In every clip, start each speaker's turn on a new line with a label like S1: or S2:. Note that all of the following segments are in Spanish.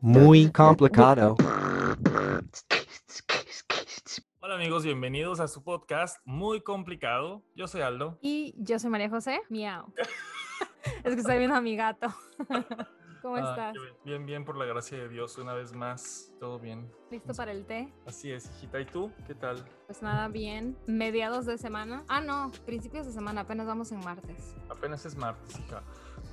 S1: Muy complicado.
S2: Hola amigos, bienvenidos a su podcast Muy Complicado. Yo soy Aldo.
S3: Y yo soy María José. Miau. es que estoy viendo a mi gato. ¿Cómo
S2: Ah,
S3: estás?
S2: Bien, bien, por la gracia de Dios, una vez más, todo bien.
S3: ¿Listo para el té?
S2: Así es, hijita. ¿Y tú? ¿Qué tal?
S3: Pues nada, bien. Mediados de semana. Ah, no, principios de semana, apenas vamos en martes.
S2: Apenas es martes, hija.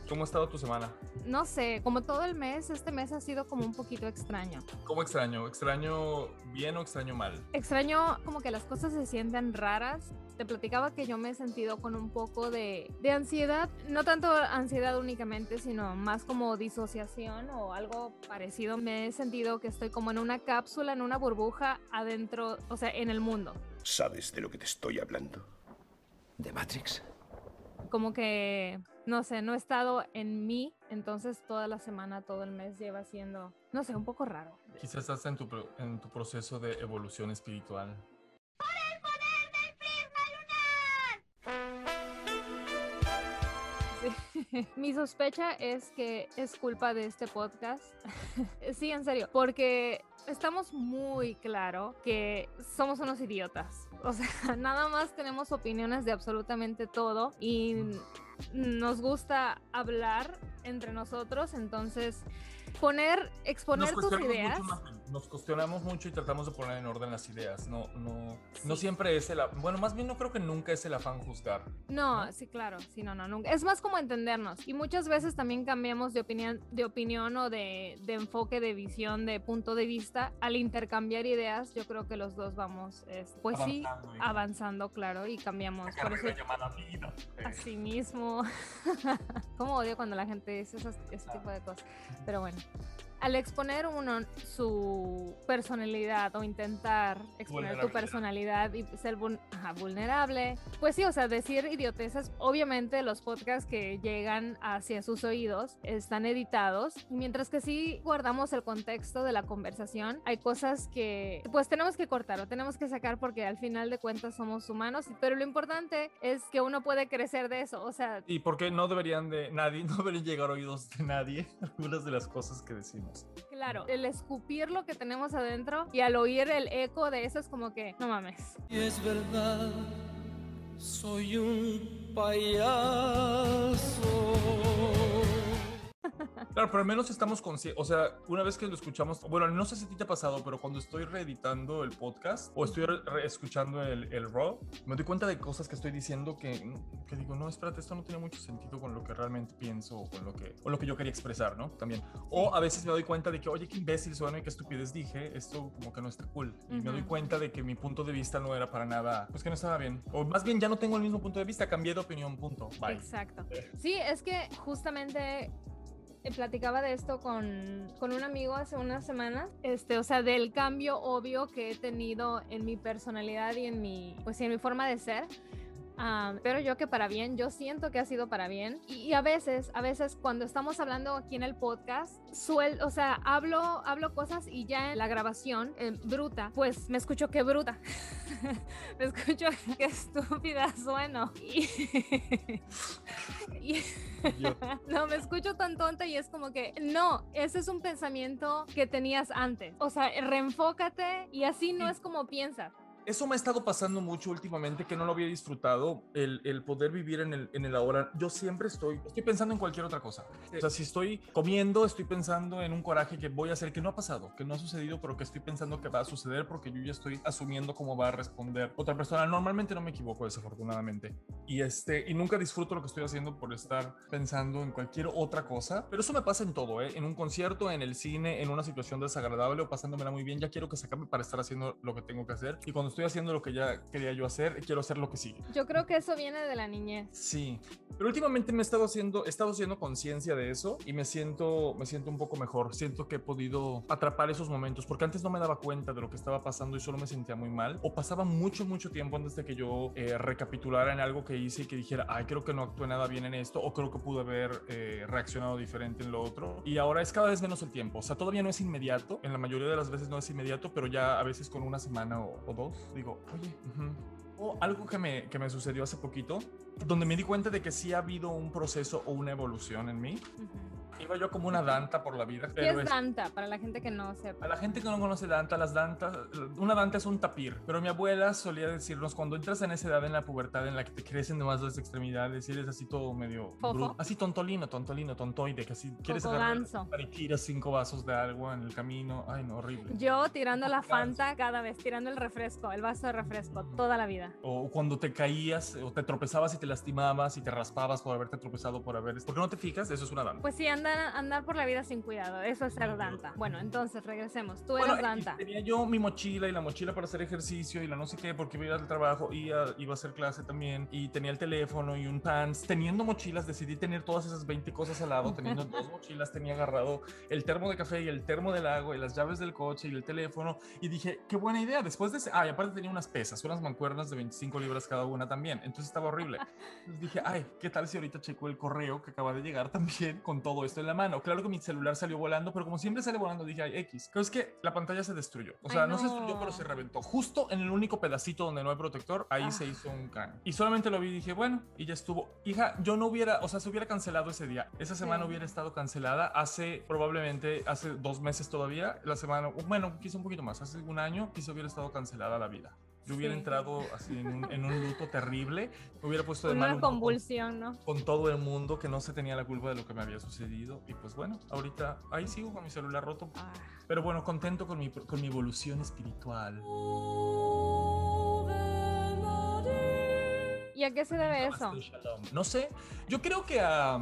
S2: ¿Cómo ha estado tu semana?
S3: No sé, como todo el mes, este mes ha sido como un poquito extraño.
S2: ¿Cómo extraño? ¿Extraño bien o extraño mal?
S3: Extraño como que las cosas se sienten raras. Te platicaba que yo me he sentido con un poco de, de ansiedad, no tanto ansiedad únicamente, sino más como disociación o algo parecido. Me he sentido que estoy como en una cápsula, en una burbuja adentro, o sea, en el mundo.
S4: ¿Sabes de lo que te estoy hablando?
S1: ¿De Matrix?
S3: Como que, no sé, no he estado en mí, entonces toda la semana, todo el mes lleva siendo, no sé, un poco raro.
S2: Quizás estás en tu, en tu proceso de evolución espiritual.
S3: Sí. Mi sospecha es que es culpa de este podcast. sí, en serio, porque estamos muy claro que somos unos idiotas. O sea, nada más tenemos opiniones de absolutamente todo y nos gusta hablar entre nosotros, entonces poner, exponer tus ideas.
S2: mucho, más bien, nos cuestionamos mucho y tratamos de poner en orden las ideas. No, no, no
S3: Sí.
S2: siempre es el... Bueno, más bien no creo que nunca es el afán juzgar.
S3: No,
S2: ¿no?
S3: sí, claro, sí, no, no, nunca. Es más como entendernos. Y muchas veces también cambiamos de opinión, de opinión o de, de enfoque, de visión, de punto de vista. Al intercambiar ideas, yo creo que los dos vamos, es- pues sí,
S2: Avanzando y-
S3: avanzando, claro, y cambiamos. Por eso,
S2: vida. Eh,
S3: así mismo. Como odio cuando la gente dice esas- ese tipo de cosas. Pero bueno. Al exponer uno su personalidad o intentar exponer tu personalidad y ser vul- ajá, vulnerable, pues sí, o sea, decir idioteces, obviamente los podcasts que llegan hacia sus oídos están editados, mientras que sí guardamos el contexto de la conversación, hay cosas que pues tenemos que cortar o tenemos que sacar porque al final de cuentas somos humanos, pero lo importante es que uno puede crecer de eso, o sea,
S2: ¿Y por qué no deberían de nadie, no deberían llegar a oídos de nadie algunas de las cosas que decimos?
S3: Claro, el escupir lo que tenemos adentro y al oír el eco de eso es como que, no mames.
S5: Y es verdad, soy un payaso.
S2: Claro, pero al menos estamos conscientes, o sea, una vez que lo escuchamos, bueno, no sé si a ti te ha pasado, pero cuando estoy reeditando el podcast o estoy escuchando el, el Raw, me doy cuenta de cosas que estoy diciendo que, que digo, no, espérate, esto no tiene mucho sentido con lo que realmente pienso o con lo que, o lo que yo quería expresar, ¿no? También. O a veces me doy cuenta de que, oye, qué imbécil suena y qué estupidez dije, esto como que no está cool. Y me doy cuenta de que mi punto de vista no era para nada, pues que no estaba bien. O más bien ya no tengo el mismo punto de vista, cambié de opinión, punto. Bye.
S3: Exacto. Sí, es que justamente eh, platicaba de esto con, con un amigo hace unas semanas, este, o sea, del cambio obvio que he tenido en mi personalidad y en mi, pues, en mi forma de ser. Pero yo que para bien, yo siento que ha sido para bien. Y, a veces, a veces cuando estamos hablando aquí en el podcast, suel, o sea, hablo, hablo cosas y ya en la grabación, eh, bruta, pues me escucho que bruta. me escucho que estúpida sueno. Y, escucho tan tonta y es como que, no, ese es un pensamiento que tenías antes. O sea, reenfócate y así no es como piensas.
S2: Eso me ha estado pasando mucho últimamente, que no lo había disfrutado, el, el poder vivir en el, en el ahora. Yo siempre estoy, estoy pensando en cualquier otra cosa. O sea, si estoy comiendo, estoy pensando en un coraje que voy a hacer que no ha pasado, que no ha sucedido, pero que estoy pensando que va a suceder porque yo ya estoy asumiendo cómo va a responder otra persona. Normalmente no me equivoco, desafortunadamente. Y, este, y nunca disfruto lo que estoy haciendo por estar pensando en cualquier otra cosa. Pero eso me pasa en todo, ¿eh? En un concierto, en el cine, en una situación desagradable o pasándomela muy bien, ya quiero que se acabe para estar haciendo lo que tengo que hacer. Y cuando estoy haciendo lo que ya quería yo hacer, quiero hacer lo que sigue.
S3: Yo creo que eso viene de la niñez.
S2: Sí, pero últimamente me he estado haciendo, he estado haciendo conciencia de eso y me siento, me siento un poco mejor. Siento que he podido atrapar esos momentos porque antes no me daba cuenta de lo que estaba pasando y solo me sentía muy mal. O pasaba mucho, mucho tiempo antes de que yo eh, recapitulara en algo que hice y que dijera, ay, creo que no actué nada bien en esto o creo que pude haber eh, reaccionado diferente en lo otro. Y ahora es cada vez menos el tiempo. O sea, todavía no es inmediato. En la mayoría de las veces no es inmediato, pero ya a veces con una semana o, o dos digo, oye. O algo que me, que me sucedió hace poquito, donde me di cuenta de que sí ha habido un proceso o una evolución en mí. Iba yo como una danta por la vida.
S3: ¿Qué es
S2: es-
S3: Danta? Para la gente que no sepa.
S2: a la gente que no conoce Danta, las Dantas, una Danta es un tapir, pero mi abuela solía decirnos cuando entras en esa edad en la pubertad en la que te crecen demás las extremidades y eres así todo medio bruto, así tontolino, tontolino, tontoide, que así quieres agarrar y tiras cinco vasos de agua en el camino, ay no, horrible.
S3: Yo tirando la. Fanta cada vez, tirando el refresco, el vaso de refresco,
S2: Mm.
S3: toda la vida.
S2: O cuando te caías o te tropezabas y te lastimabas y te raspabas por haberte tropezado por haber... ¿Por qué no te fijas? Eso es una Danta.
S3: Pues sí, andar, andar por la vida sin cuidado, eso es ser Danta. Bueno, entonces regresemos. Tú
S2: Bueno,
S3: eres
S2: y
S3: Danta.
S2: tenía yo mi mochila y la mochila para hacer ejercicio y la no sé qué, porque iba a ir al trabajo, y a- iba a hacer clase también, y tenía el teléfono y un pants. Teniendo mochilas, decidí tener todas esas 20 cosas al lado. Teniendo dos mochilas, tenía agarrado el termo de café y el termo del agua y las llaves del coche y el teléfono. Y dije, qué buena idea. Después de ese, ah, y aparte tenía unas pesas, unas mancuernas de 25 libras cada una también. Entonces estaba horrible. Entonces dije, ay, ¿qué tal si ahorita checo el correo que acaba de llegar también con todo esto en la mano? Claro que mi celular salió volando, pero como siempre sale volando, dije, ay, X. Pero es que la pantalla se destruyó. O sea,
S3: Ay,
S2: no. se destruyó,
S3: no.
S2: pero se reventó. Justo en el único pedacito donde no hay protector, ahí
S3: Ah.
S2: se hizo un can. Y solamente lo vi y dije, bueno, y ya estuvo. Hija, yo no hubiera, o sea, se hubiera cancelado ese día. Esa semana
S3: Sí.
S2: hubiera estado cancelada hace probablemente, hace dos meses todavía. La semana, bueno, quizá un poquito más, hace un año, quizá hubiera estado cancelada la vida. Yo hubiera
S3: Sí.
S2: entrado así en un, en un luto terrible, me hubiera puesto de mal
S3: Una
S2: humor con-
S3: convulsión, ¿no?
S2: con todo el mundo que no se tenía la culpa de lo que me había sucedido. Y pues bueno, ahorita ahí sigo con mi celular roto.
S3: Ah.
S2: Pero bueno, contento con mi, con mi evolución espiritual.
S3: ¿Y a qué se debe eso?
S2: No sé, yo creo que a...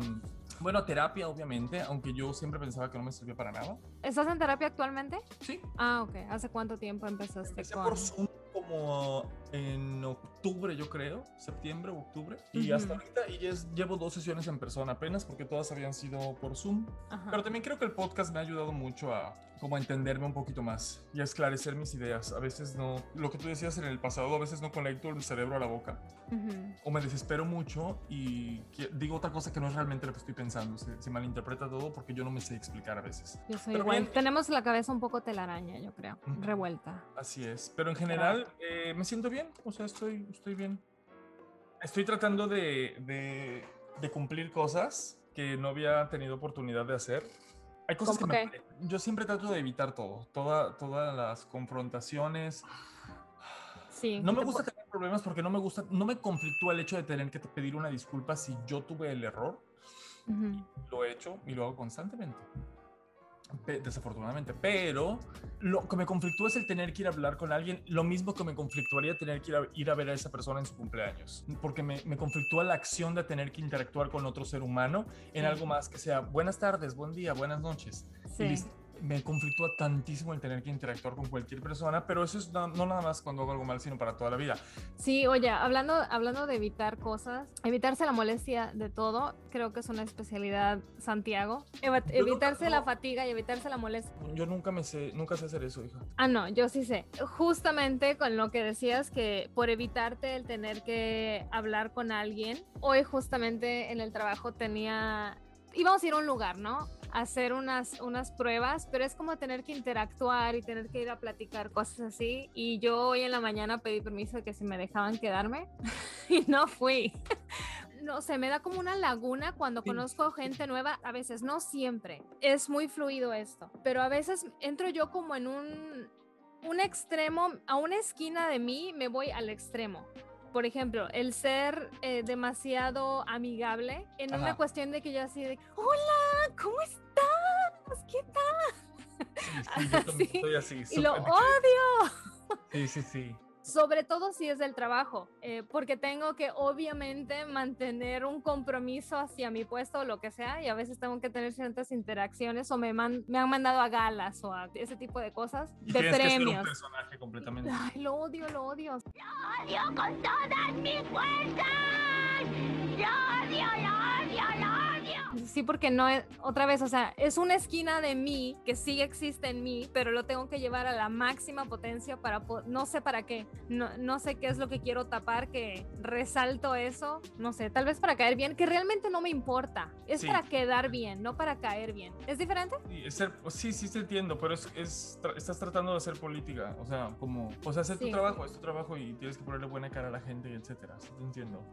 S2: Bueno, a terapia, obviamente, aunque yo siempre pensaba que no me servía para nada.
S3: ¿Estás en terapia actualmente?
S2: Sí,
S3: Ah, ok. ¿Hace cuánto tiempo empezaste
S2: empecé
S3: con...?
S2: por Zoom como en octubre, yo creo, septiembre o octubre. Y
S3: Ujú.
S2: hasta ahorita y es- llevo dos sesiones en persona apenas porque todas habían sido por Zoom.
S3: Ajá.
S2: Pero también creo que el podcast me ha ayudado mucho a como a entenderme un poquito más y a esclarecer mis ideas. A veces no, lo que tú decías en el pasado, a veces no conecto el cerebro a la boca
S3: Ujú.
S2: o me desespero mucho y digo otra cosa que no es realmente lo que estoy pensando. Se, se malinterpreta todo porque yo no me sé explicar a veces.
S3: Yo soy igual.
S2: bien.
S3: Tenemos la cabeza un poco telaraña, yo creo.
S2: Ujú.
S3: Revuelta.
S2: Así es. Pero en general eh, me siento bien. O sea, estoy, estoy bien. Estoy tratando de, de, de cumplir cosas que no había tenido oportunidad de hacer. Hay cosas que
S3: ¿Cómo
S2: me, yo siempre trato de evitar todo, toda, todas las confrontaciones.
S3: Sí.
S2: No me gusta tener problemas porque no me gusta, no me conflictúa el hecho de tener que pedir una disculpa si yo tuve el error.
S3: Ujú.
S2: Lo he hecho y lo hago constantemente. Desafortunadamente, pero lo que me conflictúa es el tener que ir a hablar con alguien, lo mismo que me conflictuaría tener que ir a, ir a ver a esa persona en su cumpleaños, porque me, me conflictúa la acción de tener que interactuar con otro ser humano en
S3: Sí.
S2: algo más que sea buenas tardes, buen día, buenas noches. Y
S3: Sí.
S2: listo. Me conflictúa tantísimo el tener que interactuar con cualquier persona, pero eso es no, no nada más cuando hago algo mal, sino para toda la vida.
S3: Sí, oye, hablando, hablando de evitar cosas, evitarse la molestia de todo, creo que es una especialidad Santiago. Eva-
S2: nunca-
S3: evitarse la
S2: no.
S3: fatiga y evitarse la molestia.
S2: Yo nunca me sé, nunca sé hacer eso, hija.
S3: Ah, no, yo sí sé. Justamente con lo que decías que por evitarte el tener que hablar con alguien, hoy justamente en el trabajo tenía, íbamos a ir a un lugar, ¿no? Hacer unas, unas pruebas, pero es como tener que interactuar y tener que ir a platicar cosas así. Y yo hoy en la mañana pedí permiso de que si me dejaban quedarme y no fui. No sé, me da como una laguna cuando conozco gente nueva, a veces, no siempre. Es muy fluido esto, pero a veces entro yo como en un, un extremo, a una esquina de mí me voy al extremo. Por ejemplo, el ser eh, demasiado amigable en una cuestión de que yo así de, hola, ¿cómo estás? ¿Qué tal?
S2: Sí, sí, yo también
S3: Sí,
S2: soy así.
S3: Y lo odio.
S2: Sí, sí, sí.
S3: Sobre todo si es del trabajo, eh, porque tengo que obviamente mantener un compromiso hacia mi puesto o lo que sea, y a veces tengo que tener ciertas interacciones o me, man- me han mandado a galas o a ese tipo de cosas,
S2: Y
S3: de
S2: tienes que ser un
S3: premios.
S2: personaje completamente.
S3: Ay, lo odio, lo odio.
S6: odio con todas mis fuerzas. Lo odio, lo odio, lo odio.
S3: Sí, porque no es, otra vez, o sea, es una esquina de mí que sí existe en mí, pero lo tengo que llevar a la máxima potencia para, po- no sé para qué, no, no sé qué es lo que quiero tapar, que resalto eso, no sé, tal vez para caer bien, que realmente no me importa, es
S2: Sí.
S3: para quedar bien, no para caer bien. ¿Es diferente?
S2: Sí, es ser- sí, sí te entiendo, pero es, es tra- estás tratando de hacer política, o sea, como, o sea, hacer
S3: Sí.
S2: tu trabajo, es tu trabajo y tienes que ponerle buena cara a la gente, etcétera. Sí te entiendo.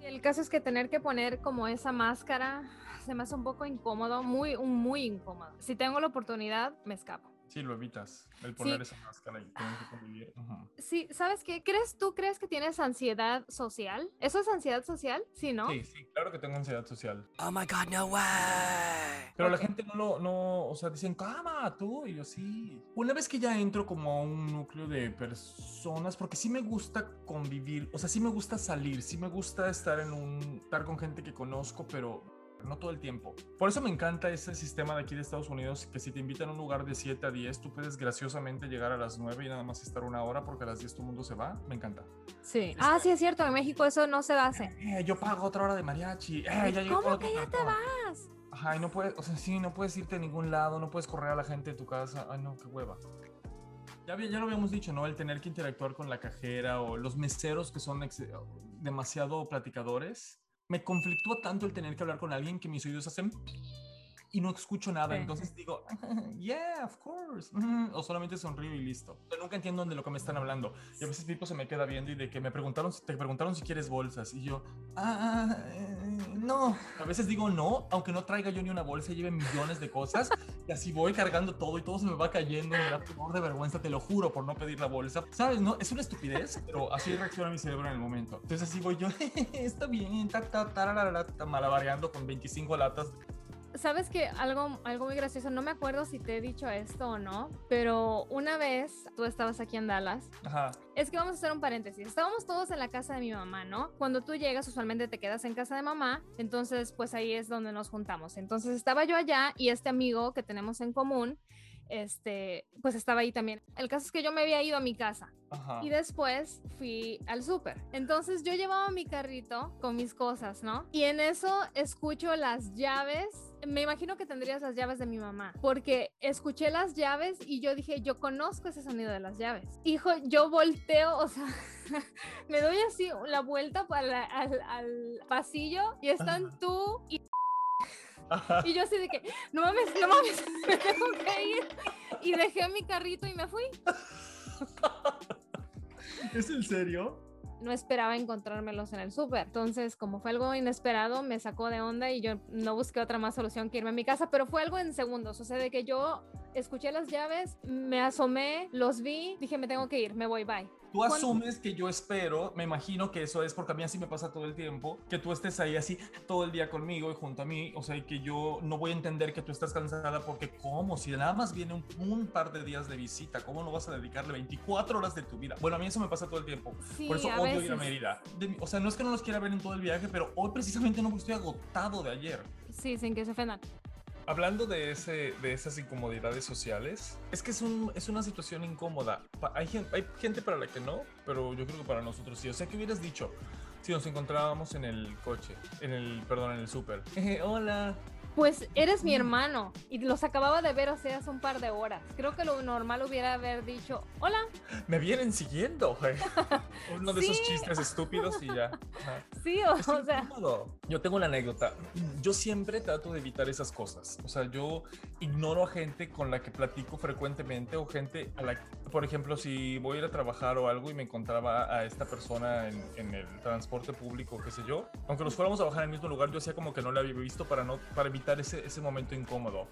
S3: El caso es que tener que poner como esa máscara se me hace un poco incómodo, muy, muy incómodo. Si tengo la oportunidad, me escapo.
S2: Sí, lo evitas. El poner esa máscara y tener que convivir.
S3: Sí, ¿sabes qué? ¿Crees tú crees que tienes ansiedad social? ¿Eso es ansiedad social? Sí, ¿no?
S2: Sí, sí, claro que tengo ansiedad social.
S1: Oh my god, no way.
S2: Pero la gente no lo, no, o sea, dicen, cama, tú, y yo sí. Una vez que ya entro como a un núcleo de personas, porque sí me gusta convivir, o sea, sí me gusta salir, sí me gusta estar en un, estar con gente que conozco, pero no todo el tiempo. Por eso me encanta ese sistema de aquí de Estados Unidos, que si te invitan a un lugar de 7 a 10, tú puedes graciosamente llegar a las 9 y nada más estar una hora, porque a las 10 todo el mundo se va. Me encanta.
S3: Sí. Ah, sí, es cierto. En México eso no se hace.
S2: Eh, yo pago otra hora de mariachi. Eh, ya
S3: ¿Cómo que ya te vas?
S2: Ajá, y no puedes, o sea, sí, no puedes irte a ningún lado, no puedes correr a la gente de tu casa. Ay, no, qué hueva. Ya, ya lo habíamos dicho, ¿no? El tener que interactuar con la cajera o los meseros que son demasiado platicadores. Me conflictúa tanto el tener que hablar con alguien que mis oídos hacen y no escucho nada. Entonces digo, yeah, of course. mm", O solamente sonrío y listo. Pero nunca entiendo de lo que me están hablando. Y a veces Pipo se me queda viendo y de que me preguntaron, te preguntaron si quieres bolsas. Y yo, ah, eh, no. A veces digo no, aunque no traiga yo ni una bolsa y lleve millones de cosas. Y así voy cargando todo y todo se me va cayendo. Me da temor de vergüenza, te lo juro, por no pedir la bolsa. ¿Sabes? No, es una estupidez, pero así reacciona mi cerebro en el momento. Entonces así voy yo, está bien, ta, ta, ta, malabareando con 25 latas.
S3: ¿Sabes que algo, algo muy gracioso? No me acuerdo si te he dicho esto o no, pero una vez tú estabas aquí en Dallas.
S2: Ajá.
S3: Es que vamos a hacer un paréntesis. Estábamos todos en la casa de mi mamá, ¿no? Cuando tú llegas, usualmente te quedas en casa de mamá, entonces pues ahí es donde nos juntamos. Entonces estaba yo allá y este amigo que tenemos en común, este, pues estaba ahí también. El caso es que yo me había ido a mi casa
S2: Ajá.
S3: y después fui al súper. Entonces yo llevaba mi carrito con mis cosas, ¿no? Y en eso escucho las llaves. Me imagino que tendrías las llaves de mi mamá, porque escuché las llaves y yo dije, yo conozco ese sonido de las llaves. Hijo, yo volteo, o sea, me doy así la vuelta para la- al, al pasillo y están tú y, y yo así de que, no mames, no mames, me tengo que ir. Y dejé mi carrito y me fui.
S2: ¿Es en serio?
S3: No esperaba encontrármelos en el súper. Entonces, como fue algo inesperado, me sacó de onda y yo no busqué otra más solución que irme a mi casa, pero fue algo en segundos. O sea, de que yo escuché las llaves, me asomé, los vi, dije, me tengo que ir, me voy, bye.
S2: Tú asumes que yo espero, me imagino que eso es porque a mí así me pasa todo el tiempo, que tú estés ahí así todo el día conmigo y junto a mí, o sea, y que yo no voy a entender que tú estás cansada porque ¿cómo? Si nada más viene un, un par de días de visita, ¿cómo no vas a dedicarle 24 horas de tu vida? Bueno, a mí eso me pasa todo el tiempo.
S3: Sí,
S2: Por eso odio ir a
S3: veces.
S2: Mérida. De o sea, no es que no los quiera ver en todo el viaje, pero hoy precisamente no, porque estoy agotado de ayer.
S3: Sí, sin que se ofendan.
S2: Hablando de, ese, de esas incomodidades sociales, es que es, un, es una situación incómoda. Hay, gen- hay gente para la que no, pero yo creo que para nosotros sí. O sea, ¿qué hubieras dicho si nos encontrábamos en el coche, en el, perdón, en el súper? Hola.
S3: Pues eres mi hermano y los acababa de ver hace hace un par de horas. Creo que lo normal hubiera haber dicho, hola,
S2: Me vienen siguiendo. güey". Uno de esos chistes estúpidos y ya. Ajá.
S3: sí, o, o sea.
S2: Yo tengo una anécdota. Yo siempre trato de evitar esas cosas. O sea, yo ignoro a gente con la que platico frecuentemente o gente a la por ejemplo, si voy a ir a trabajar o algo y me encontraba a esta persona en, en el transporte público, qué sé yo, aunque nos fuéramos a bajar en el mismo lugar, yo hacía como que no la había visto para, no, para evitar ese, ese momento incómodo.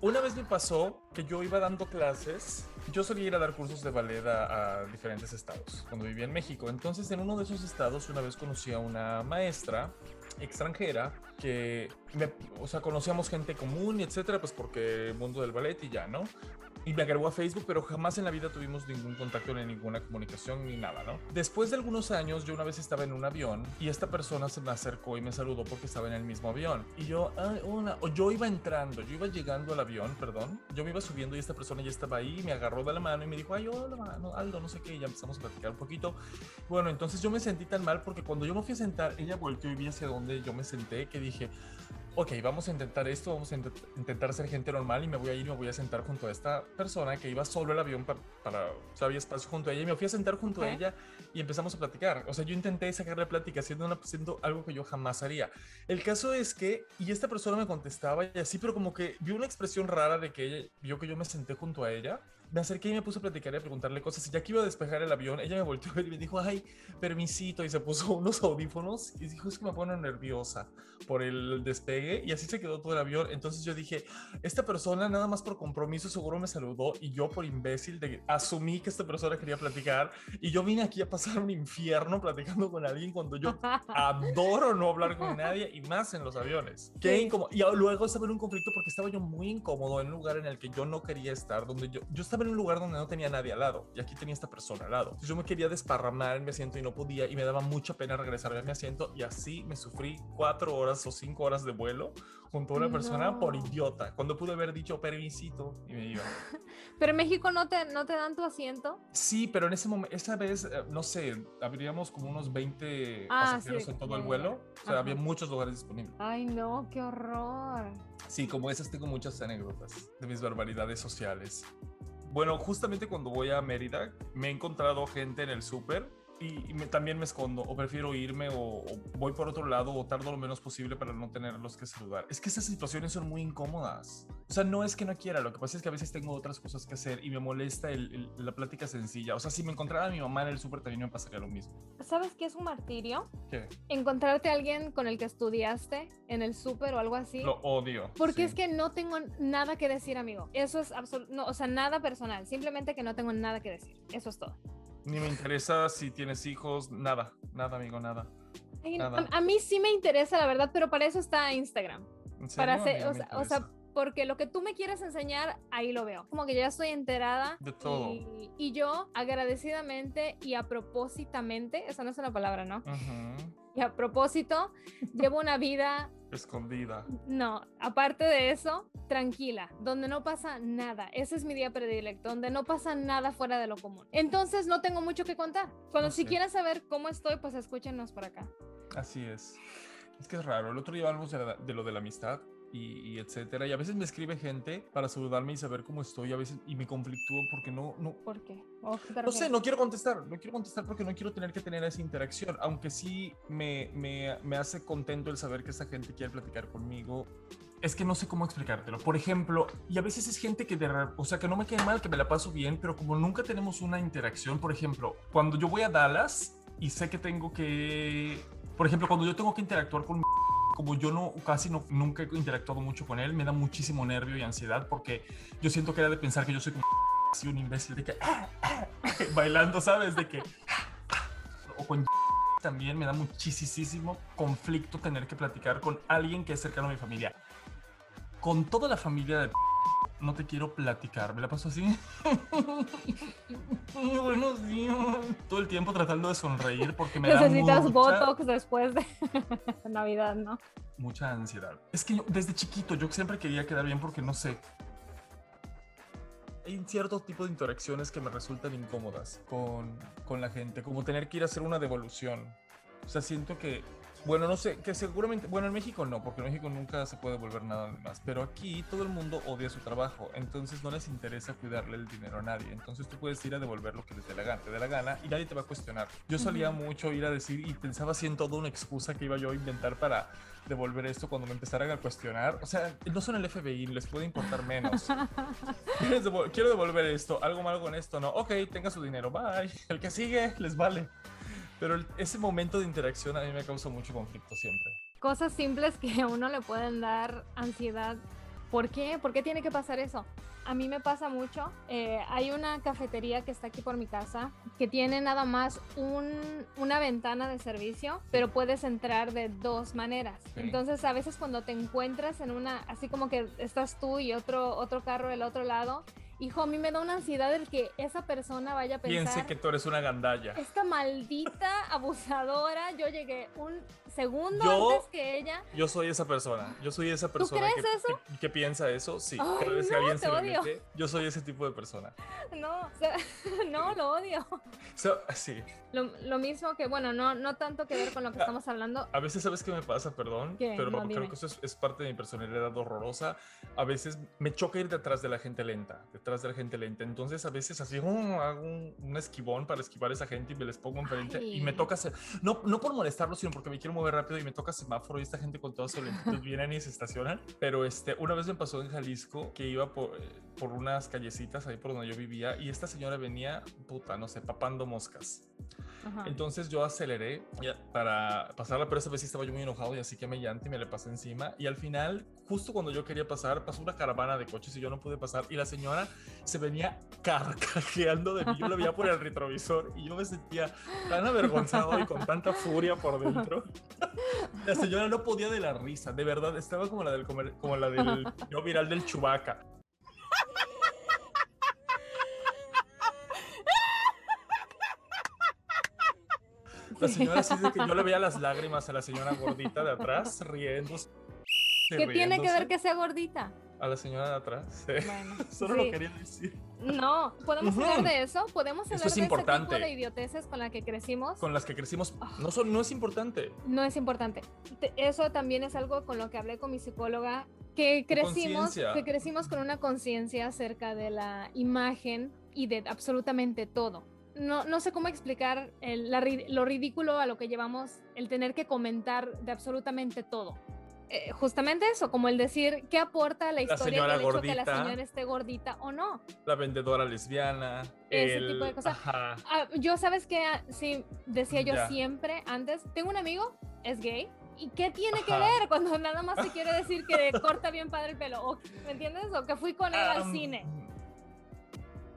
S2: Una vez me pasó que yo iba dando clases, yo solía ir a dar cursos de ballet a, a diferentes estados cuando vivía en México. Entonces en uno de esos estados una vez conocí a una maestra extranjera que, me, o sea, conocíamos gente común y etcétera, pues porque el mundo del ballet y ya, ¿no? Y me agregó a Facebook, pero jamás en la vida tuvimos ningún contacto ni ninguna comunicación ni nada, ¿no? Después de algunos años, yo una vez estaba en un avión y esta persona se me acercó y me saludó porque estaba en el mismo avión. Y yo, ay, hola, o yo iba entrando, yo iba llegando al avión, perdón, yo me iba subiendo y esta persona ya estaba ahí, me agarró de la mano y me dijo, ay, hola, mano, Aldo, no sé qué, y ya empezamos a platicar un poquito. Bueno, entonces yo me sentí tan mal porque cuando yo me fui a sentar, ella volteó y vi hacia donde yo me senté, que dije, ok, vamos a intentar esto, vamos a intent- intentar ser gente normal y me voy a ir y me voy a sentar junto a esta persona que iba solo el avión para, para o sea, había espacio junto a ella y me fui a sentar junto a
S3: Ok.
S2: ella y empezamos a platicar. O sea, yo intenté sacarle plática haciendo, una, haciendo algo que yo jamás haría. El caso es que, y esta persona me contestaba y así, pero como que vio una expresión rara de que ella vio que yo me senté junto a ella me acerqué y me puse a platicar y a preguntarle cosas. Y ya que iba a despejar el avión, ella me volteó y me dijo, ay, permisito. Y se puso unos audífonos y dijo, es que me pone nerviosa por el despegue. Y así se quedó todo el avión. Entonces yo dije, esta persona nada más por compromiso seguro me saludó y yo por imbécil de, asumí que esta persona quería platicar. Y yo vine aquí a pasar un infierno platicando con alguien cuando yo adoro no hablar con nadie y más en los aviones. Qué incómodo. Y luego estaba en un conflicto porque estaba yo muy incómodo en un lugar en el que yo no quería estar, donde yo, yo estaba en un lugar donde no tenía nadie al lado y aquí tenía esta persona al lado. Yo me quería desparramar en mi asiento y no podía y me daba mucha pena regresarme a mi asiento y así me sufrí cuatro horas o cinco horas de vuelo junto a una persona por
S3: No.
S2: idiota, cuando pude haber dicho permisito y me iba.
S3: Pero en México no te, no te dan tu asiento.
S2: Sí, pero en ese momento, esa vez, eh, no sé, habríamos como unos 20
S3: Ah,
S2: pasajeros
S3: sí,
S2: en todo el vuelo. O sea,
S3: Ajá.
S2: había muchos lugares disponibles.
S3: Ay, no, qué horror.
S2: Sí, como esas tengo muchas anécdotas de mis barbaridades sociales. Bueno, justamente cuando voy a Mérida, me he encontrado gente en el súper y, me- también me escondo o prefiero irme o, o voy por otro lado o tardo lo menos posible para no tenerlos que saludar. Es que esas situaciones son muy incómodas. O sea, no es que no quiera, lo que pasa es que a veces tengo otras cosas que hacer y me molesta el- el- la plática sencilla. O sea, si me encontrara a mi mamá en el súper también me pasaría lo mismo.
S3: ¿Sabes qué es un martirio?
S2: ¿Qué?
S3: Encontrarte a alguien con el que estudiaste en el súper o algo así.
S2: Lo odio.
S3: Porque
S2: sí.
S3: es que no tengo nada que decir, amigo. Eso es absoluto, no, o sea, nada personal. Simplemente que no tengo nada que decir. Eso es todo.
S2: Ni me interesa si tienes hijos, nada, nada, amigo, nada.
S3: Ay,
S2: Nada.
S3: a, a mí sí me interesa, la verdad, pero para eso está Instagram.
S2: ¿En
S3: Para hacer, o o sea. Porque lo que tú me quieres enseñar, ahí lo veo. Como que ya estoy enterada.
S2: De todo.
S3: Y, y yo, agradecidamente y a propósitamente, esa no es una palabra, ¿no?
S2: Ujú.
S3: Y a propósito, llevo una vida
S2: Escondida.
S3: No, aparte de eso, tranquila, donde no pasa nada. Ese es mi día predilecto, donde no pasa nada fuera de lo común. Entonces no tengo mucho que contar. Cuando
S2: No
S3: si
S2: sé.
S3: quieren saber cómo estoy, pues escúchenos por acá.
S2: Así es. Es que es raro. El otro día hablamos de, la- de lo de la amistad y, y etcétera. Y a veces me escribe gente para saludarme y saber cómo estoy. A veces y me conflictúo porque no, no,
S3: ¿Por qué? ¿O qué te
S2: No sé, no quiero contestar, no quiero contestar porque no quiero tener que tener esa interacción, aunque sí me, me, me hace contento el saber que esa gente quiere platicar conmigo. Es que no sé cómo explicártelo. Por ejemplo, y a veces es gente que de, o sea, que no me quede mal, que me la paso bien, pero como nunca tenemos una interacción, por ejemplo, cuando yo voy a Dallas y sé que tengo que, por ejemplo, cuando yo tengo que interactuar con como yo no casi no, nunca he interactuado mucho con él, me da muchísimo nervio y ansiedad porque yo siento que era de pensar que yo soy como un imbécil de que bailando, ¿sabes? De que o con también me da muchísimo conflicto tener que platicar con alguien que es cercano a mi familia. Con toda la familia de no te quiero platicar, me la paso así. Buenos días. Todo el tiempo tratando de sonreír porque me da
S3: Necesitas
S2: mucha,
S3: Botox después de Navidad, ¿no?
S2: mucha ansiedad. Es que yo desde chiquito yo siempre quería quedar bien porque no sé. Hay cierto tipo de interacciones que me resultan incómodas con, con la gente, como tener que ir a hacer una devolución. O sea, siento que, bueno, no sé, que seguramente, bueno, en México no, porque en México nunca se puede devolver nada más, pero aquí todo el mundo odia su trabajo, entonces no les interesa cuidarle el dinero a nadie, entonces tú puedes ir a devolver lo que les dé la gana, te dé la gana y nadie te va a cuestionar. Yo solía
S3: Ujú.
S2: mucho ir a decir y pensaba así en toda una excusa que iba yo a inventar para devolver esto cuando me empezaran a cuestionar. O sea, no son el FBI, les puede importar menos. ¿Quieres devol- Quiero devolver esto, algo malo con esto, no. Ok, tenga su dinero, bye. El que sigue, les vale. Pero el- ese momento de interacción a mí me causa mucho conflicto siempre.
S3: Cosas simples que a uno le pueden dar ansiedad. ¿Por qué? ¿Por qué tiene que pasar eso? A mí me pasa mucho. eh, hay una cafetería que está aquí por mi casa que tiene nada más un- una ventana de servicio, pero puedes entrar de dos maneras.
S2: Sí.
S3: Entonces, a veces cuando te encuentras en una, así como que estás tú y otro, otro carro del otro lado, hijo, a mí me da una ansiedad el que esa persona vaya a pensar.
S2: Piense que tú eres una gandalla.
S3: Esta maldita abusadora, yo llegué un segundo
S2: Yo-
S3: antes que ella.
S2: Yo soy esa persona. Yo soy esa persona
S3: crees
S2: que,
S3: eso?
S2: que- que piensa eso. Sí,
S3: Ay,
S2: cada vez que
S3: no,
S2: alguien se
S3: odio.
S2: mete, yo soy ese tipo de persona.
S3: No, o sea, no, lo odio.
S2: So, sí.
S3: Lo, lo mismo que, bueno, no, no tanto que ver con lo que estamos hablando.
S2: A veces, ¿sabes qué me pasa? Perdón,
S3: ¿Qué?
S2: pero
S3: No,
S2: creo que eso es, es parte de mi personalidad horrorosa. A veces me choca ir detrás de la gente lenta, detrás de la gente lenta. Entonces, a veces así uh, hago un, un esquivón para esquivar a esa gente y me les pongo enfrente y me
S3: Ay.
S2: toca hacer, no, no por molestarlos, sino porque me quiero mover rápido y me toca semáforo y esta gente con toda su lentitud vienen y se estacionan. Pero este, una vez me pasó en Jalisco que iba por, eh, por unas callecitas ahí por donde yo vivía y esta señora venía, puta, no sé, papando moscas.
S3: Ajá.
S2: Entonces yo aceleré para pasarla, pero esa vez sí estaba yo muy enojado y así que me llanté y me le pasé encima. Y al final, justo cuando yo quería pasar, pasó una caravana de coches y yo no pude pasar. Y la señora se venía carcajeando de mí. Yo lo veía por el retrovisor y yo me sentía tan avergonzado y con tanta furia por dentro. La señora no podía de la risa, de verdad, estaba como la del, como la del video viral del Chubaca. La señora de que yo le veía las lágrimas a la señora gordita de atrás, riéndose.
S3: ¿Qué tiene que ver que sea gordita?
S2: A la señora de atrás. sí.
S3: Bueno,
S2: Solo
S3: sí.
S2: lo quería decir.
S3: No, podemos
S2: Ujú.
S3: hablar de eso, podemos hablar
S2: es
S3: de ese
S2: importante.
S3: tipo de idioteces con la que crecimos.
S2: Con las que crecimos.
S3: Ah.
S2: No, son, no es importante.
S3: No es importante. Te- Eso también es algo con lo que hablé con mi psicóloga, que crecimos, que crecimos con una conciencia acerca de la imagen y de absolutamente todo. No, no sé cómo explicar el- la lo ridículo a lo que llevamos el tener que comentar de absolutamente todo. Eh, justamente eso, como el decir qué aporta la historia
S2: señora
S3: del hecho que la señora esté gordita o no.
S2: La vendedora lesbiana.
S3: Ese
S2: el-
S3: tipo de cosas. Ah, yo sabes que sí decía yo
S2: Ya.
S3: siempre antes, tengo un amigo, es gay. ¿Y qué tiene que
S2: Ajá.
S3: ver cuando nada más se quiere decir que corta bien padre el pelo? O, ¿Me entiendes? O que fui con él al
S2: Am,
S3: cine.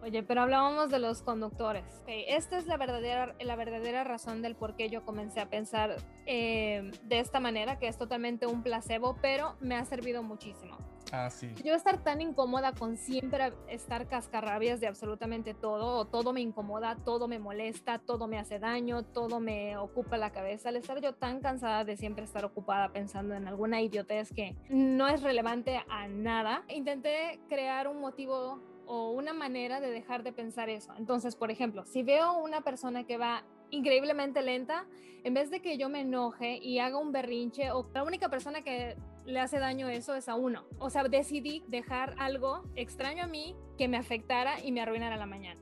S3: Oye, pero hablábamos de los conductores. Ok, esta es la verdadera, la verdadera razón del por qué yo comencé a pensar eh, de esta manera, que es totalmente un placebo, pero me ha servido muchísimo.
S2: Ah, sí.
S3: Yo estar tan incómoda con siempre estar cascarrabias de absolutamente todo, o todo me incomoda, todo me molesta, todo me hace daño, todo me ocupa la cabeza, al estar yo tan cansada de siempre estar ocupada pensando en alguna idiotez que no es relevante a nada, intenté crear un motivo o una manera de dejar de pensar eso. Entonces, por ejemplo, si veo una persona que va increíblemente lenta, en vez de que yo me enoje y haga un berrinche, o la única persona que le hace daño eso es a uno. O sea, decidí dejar algo extraño a mí que me afectara y me arruinara la mañana.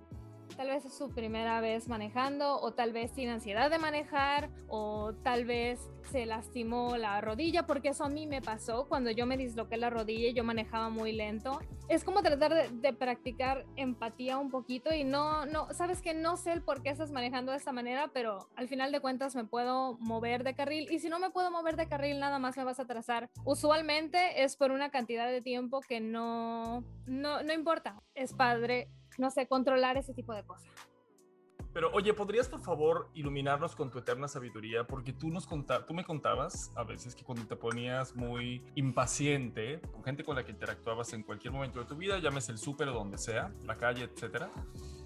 S3: Tal vez es su primera vez manejando o tal vez tiene ansiedad de manejar o tal vez se lastimó la rodilla porque eso a mí me pasó cuando yo me disloqué la rodilla y yo manejaba muy lento. Es como tratar de, practicar empatía un poquito y no, no, sabes que no sé el por qué estás manejando de esta manera, pero al final de cuentas me puedo mover de carril y si no me puedo mover de carril nada más me vas a atrasar. Usualmente es por una cantidad de tiempo que no, no, no importa. Es padre no sé, controlar ese tipo de cosas.
S2: Pero oye, ¿podrías por favor iluminarnos con tu eterna sabiduría? Porque tú, nos conta tú me contabas a veces que cuando te ponías muy impaciente con gente con la que interactuabas en cualquier momento de tu vida, llámese el súper o donde sea, la calle, etcétera,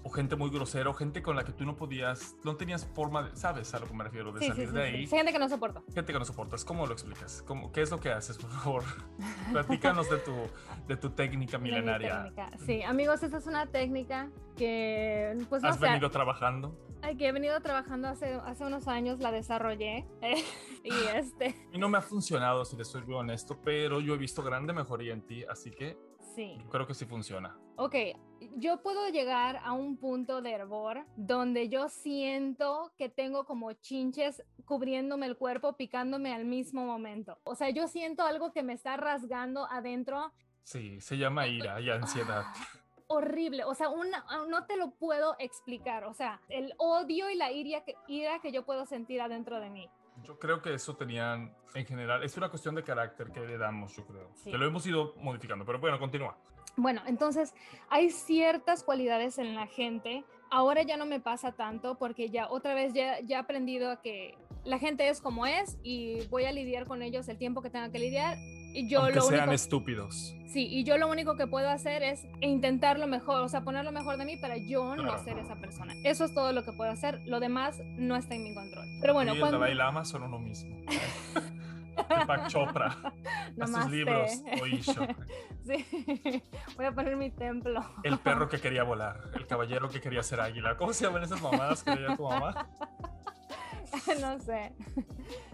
S2: o gente muy grosera, o gente con la que tú no podías, no tenías forma de, ¿sabes a lo que me refiero? De
S3: Sí,
S2: salir
S3: sí,
S2: de
S3: sí.
S2: ahí.
S3: Sí, gente que no soporta.
S2: Gente que no soportas, ¿cómo lo explicas? ¿Cómo, ¿Qué es lo que haces, por favor? Platícanos de tu, de tu técnica
S3: De mi
S2: milenaria.
S3: técnica. Sí, amigos, esta es una técnica que, pues no
S2: ¿Has
S3: sé,
S2: venido trabajando?
S3: ay, que he venido trabajando hace, hace unos años, la desarrollé. y este,
S2: Y no me ha funcionado, si le soy muy honesto, pero yo he visto grande mejoría en ti, así que
S3: sí.
S2: creo que sí funciona.
S3: Ok, yo puedo llegar a un punto de hervor donde yo siento que tengo como chinches cubriéndome el cuerpo, picándome al mismo momento. O sea, yo siento algo que me está rasgando adentro
S2: Sí, se llama ira y ansiedad.
S3: Horrible, o sea, una, no te lo puedo explicar, o sea, el odio y la ira que, ira que yo puedo sentir adentro de mí.
S2: Yo creo que eso tenían en general, es una cuestión de carácter que le damos, yo creo.
S3: Sí.
S2: Que lo hemos ido modificando, pero bueno, continúa.
S3: Bueno, entonces hay ciertas cualidades en la gente. Ahora ya no me pasa tanto porque ya otra vez ya, ya he aprendido a que la gente es como es y voy a lidiar con ellos el tiempo que tenga que lidiar. Y yo
S2: Aunque
S3: lo
S2: sean estúpidos.
S3: sí, y yo lo único que puedo hacer es intentar lo mejor, o sea, poner lo mejor de mí para yo no ser esa persona. Eso es todo lo que puedo hacer. Lo demás no está en mi control. Pero bueno,
S2: y el
S3: cuando
S2: Dalai Lama son uno mismo. Deepak Chopra.
S3: Namaste.
S2: libros.
S3: Sí, voy a poner mi templo.
S2: El perro que quería volar, el caballero que quería ser águila. ¿Cómo se llaman esas mamadas que leía tu mamá?
S3: no sé.